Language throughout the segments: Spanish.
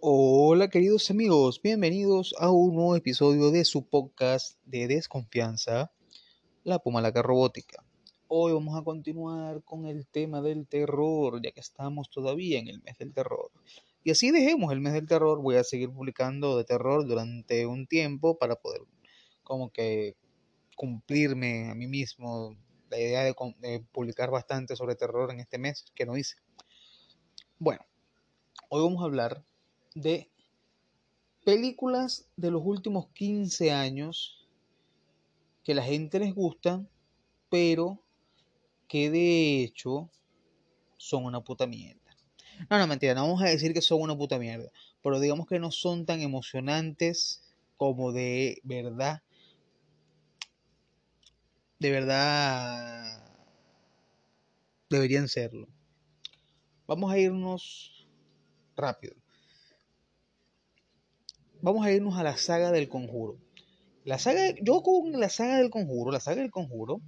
Hola queridos amigos, bienvenidos a un nuevo episodio de su podcast de desconfianza, La Pumalaca Robótica. Hoy vamos a continuar con el tema del terror, ya que estamos todavía en el mes del terror. Y así dejemos el mes del terror, voy a seguir publicando de terror durante un tiempo para poder como que cumplirme a mí mismo la idea de, de publicar bastante sobre terror en este mes que no hice. Bueno, hoy vamos a hablar de películas de los últimos 15 años que la gente les gusta, pero que de hecho son una puta mierda. No, no, mentira, no vamos a decir que son una puta mierda, pero digamos que no son tan emocionantes como de verdad, de verdad deberían serlo. Vamos a irnos rápido vamos a irnos a la saga del conjuro. La saga, yo con la saga del conjuro, la saga del conjuro,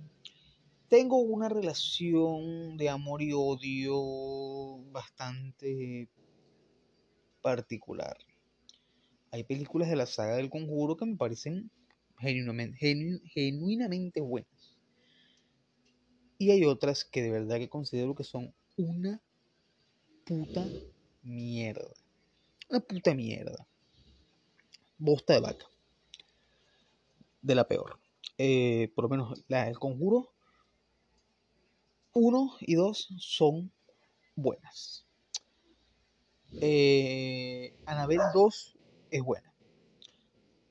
tengo una relación de amor y odio bastante particular. Hay películas de la saga del conjuro que me parecen genuinamente, genuinamente buenas. Y hay otras que de verdad que considero que son una puta mierda. Una puta mierda bosta de vaca. De la peor. Eh, por lo menos la del conjuro 1 y 2 son buenas. Eh, Anabel 2 es buena.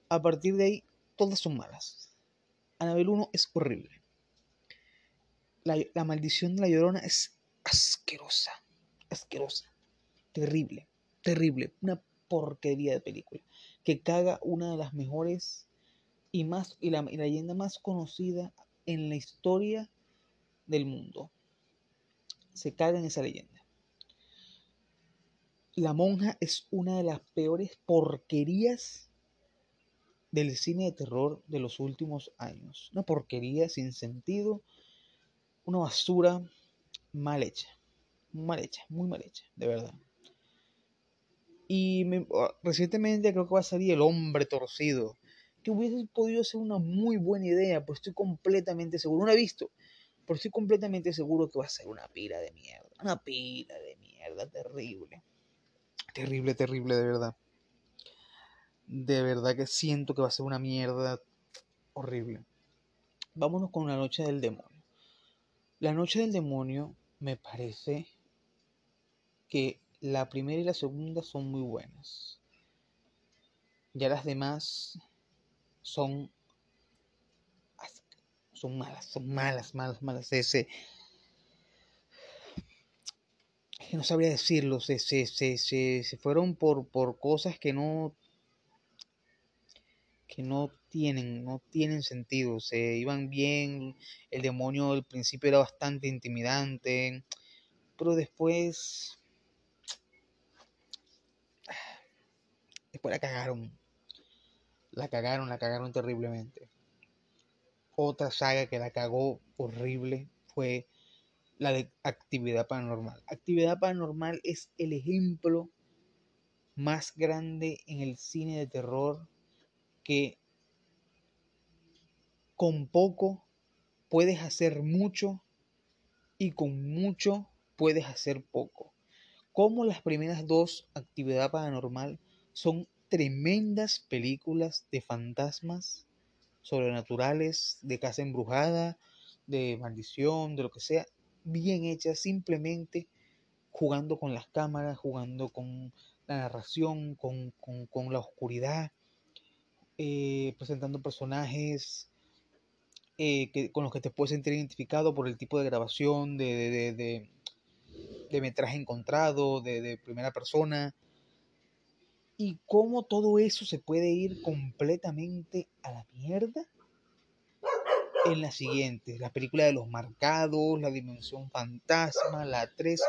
A partir de ahí, todas son malas. Anabel 1 es horrible. La, la, maldición de la llorona es asquerosa. Asquerosa. Terrible. Terrible. Una porquería de película que caga una de las mejores y más y la, leyenda más conocida en la historia del mundo. Se caga en esa leyenda. La monja es una de las peores porquerías del cine de terror de los últimos años. Una porquería sin sentido, una basura mal hecha, mal hecha, muy mal hecha, de verdad. Y ah, recientemente creo que va a salir El Hombre Torcido, que hubiese podido ser una muy buena idea, pues estoy completamente seguro, no he visto, pero estoy completamente seguro que va a ser una pila de mierda, una pila de mierda terrible. Terrible, terrible, de verdad. De verdad que siento que va a ser una mierda horrible. Vámonos con La Noche del Demonio. La Noche del Demonio me parece que la primera y la segunda son muy buenas. Ya las demás son son malas, son malas, malas, malas. Ese no sabría decirlo, se, se, se, se, fueron por, por cosas que no que no tienen, no tienen sentido, se iban bien, el demonio al principio era bastante intimidante, pero después Después la cagaron. La cagaron, la cagaron terriblemente. Otra saga que la cagó horrible fue la de Actividad Paranormal. Actividad Paranormal es el ejemplo más grande en el cine de terror que con poco puedes hacer mucho y con mucho puedes hacer poco. Como las primeras dos, Actividad Paranormal, son tremendas películas de fantasmas sobrenaturales, de casa embrujada, de maldición, de lo que sea, bien hechas, simplemente jugando con las cámaras, jugando con la narración, con, la oscuridad, eh, presentando personajes eh, que, con los que te puedes sentir identificado por el tipo de grabación, de, de, de metraje encontrado, de primera persona, y cómo todo eso se puede ir completamente a la mierda en la siguiente, la película de los marcados, la dimensión fantasma, la 3,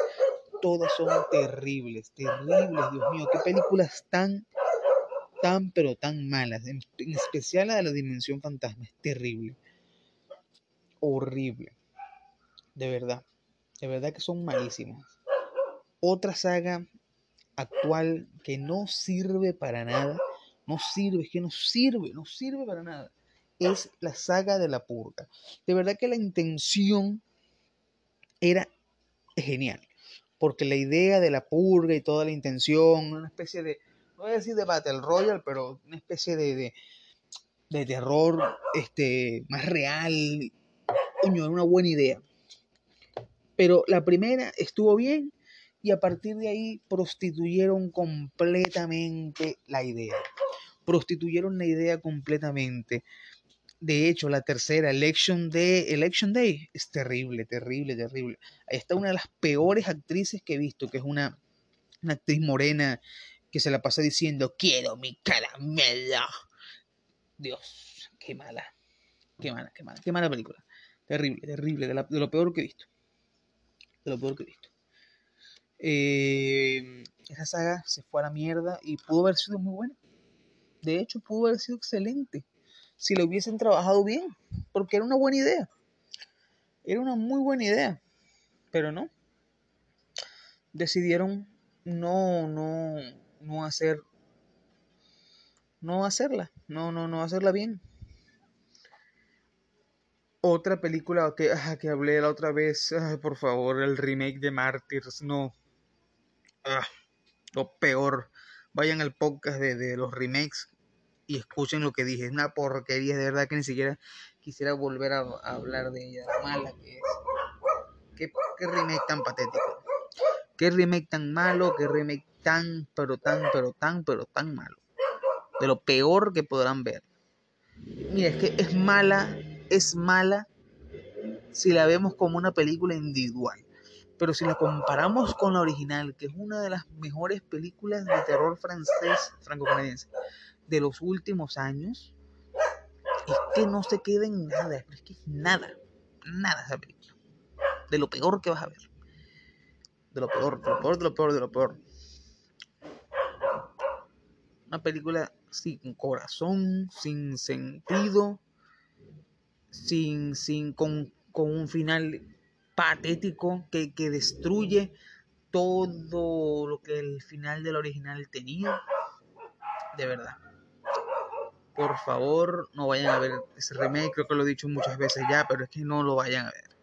todas son terribles, terribles, Dios mío, qué películas tan, tan, pero tan malas, en, especial la de la dimensión fantasma, es terrible, horrible, de verdad, de verdad que son malísimas. Otra saga actual que no sirve para nada, no sirve, es que no sirve, no sirve para nada, es la saga de la purga. De verdad que la intención era genial, porque la idea de la purga y toda la intención, una especie de, no voy a decir de Battle Royale, pero una especie de, de, terror este, más real, coño, era una buena idea. Pero la primera estuvo bien y a partir de ahí prostituyeron completamente la idea. Prostituyeron la idea completamente. De hecho, la tercera, Election Day, Election Day, es terrible, terrible, terrible. Ahí está una de las peores actrices que he visto, que es una, una actriz morena que se la pasa diciendo, quiero mi caramelo. Dios, qué mala, qué mala, qué mala, qué mala película. Terrible, terrible, de, de lo peor que he visto. De lo peor que he visto. Eh, esa saga se fue a la mierda y pudo haber sido muy buena. De hecho, pudo haber sido excelente si lo hubiesen trabajado bien, porque era una buena idea. Era una muy buena idea, pero no. Decidieron no, no, no hacer, no hacerla, no, no, no hacerla bien. Otra película que, ah, que hablé la otra vez, por favor, el remake de Martyrs, no. Ah, lo peor. Vayan al podcast de, de los remakes y escuchen lo que dije. Es una porquería, de verdad que ni siquiera quisiera volver a, hablar de ella, mala que es. ¿Qué, qué remake tan patético. Qué remake tan malo, qué remake tan, pero tan, pero tan, pero tan malo. De lo peor que podrán ver. Mira, es que es mala, es mala si la vemos como una película individual. Pero si la comparamos con la original, que es una de las mejores películas de terror francés, franco-canadiense, de los últimos años es que no se queda en nada, es que es nada, nada esa película. De lo peor que vas a ver. De lo peor, de lo peor, de lo peor, de lo peor. Una película sin corazón, sin sentido, sin, sin con, con un final patético que, que destruye todo lo que el final del original tenía. De verdad por favor no vayan a ver ese remake, creo que lo he dicho muchas veces ya, pero es que no lo vayan a ver.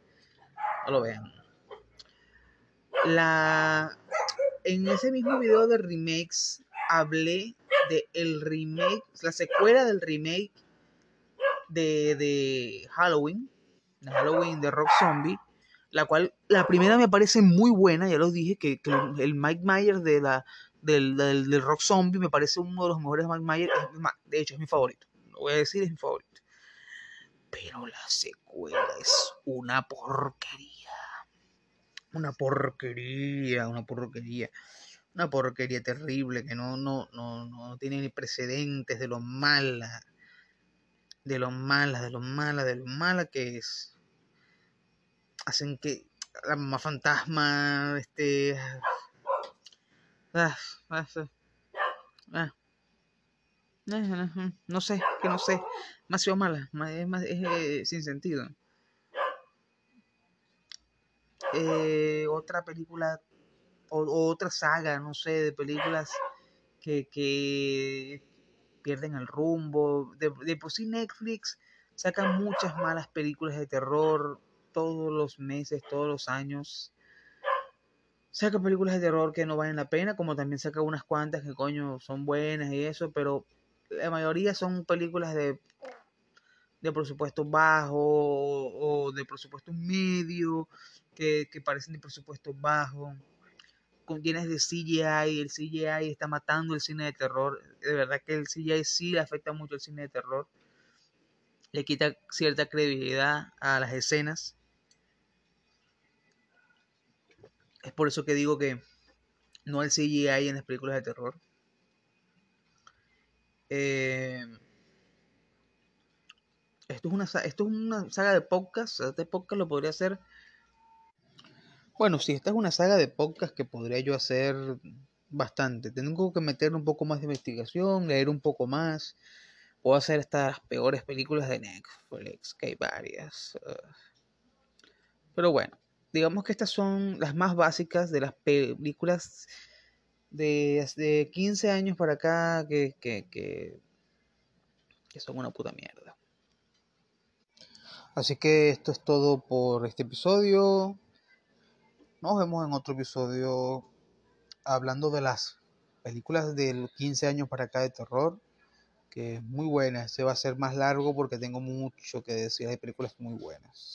No lo vean. La en ese mismo video de remakes hablé de el remake, la secuela del remake de, de Halloween, de Halloween de Rock Zombie, la cual la primera me parece muy buena, ya lo dije, que, el Mike Myers de la del, del, Rock Zombie, me parece uno de los mejores Mike Myers, de hecho es mi favorito, lo voy a decir, es mi favorito. Pero la secuela es una porquería. Una porquería, una porquería. Una porquería terrible que no, no, no, no tiene ni precedentes de lo mala. De lo mala, de lo mala, de lo mala que es. Hacen que la mamá fantasma, este, Ah, ah, ah. No sé, que no sé. Demasiado mala. Es, más, es eh, sin sentido. Eh, otra película o, otra saga, no sé, de películas que, que pierden el rumbo. De, de por sí Netflix saca muchas malas películas de terror todos los meses, todos los años. Saca películas de terror que no valen la pena, como también saca unas cuantas que coño son buenas y eso, pero la mayoría son películas de, de presupuesto bajo o de presupuesto medio, que, que parecen de presupuesto bajo, con llenas de CGI, el CGI está matando el cine de terror, de verdad que el CGI sí le afecta mucho al cine de terror, le quita cierta credibilidad a las escenas por eso que digo que no el CGI en las películas de terror. Eh, esto, es una, esto es una saga de podcast. Este podcast lo podría hacer. Bueno, sí, esta es una saga de podcast que podría yo hacer bastante. Tengo que meter un poco más de investigación, leer un poco más. Puedo hacer estas peores películas de Netflix, que hay varias. Pero bueno, digamos que estas son las más básicas de las películas de, de 15 años para acá que, que, que, son una puta mierda. Así que esto es todo por este episodio. Nos vemos en otro episodio hablando de las películas del 15 años para acá de terror, que es muy buena. Se va a ser más largo porque tengo mucho que decir. Hay películas muy buenas.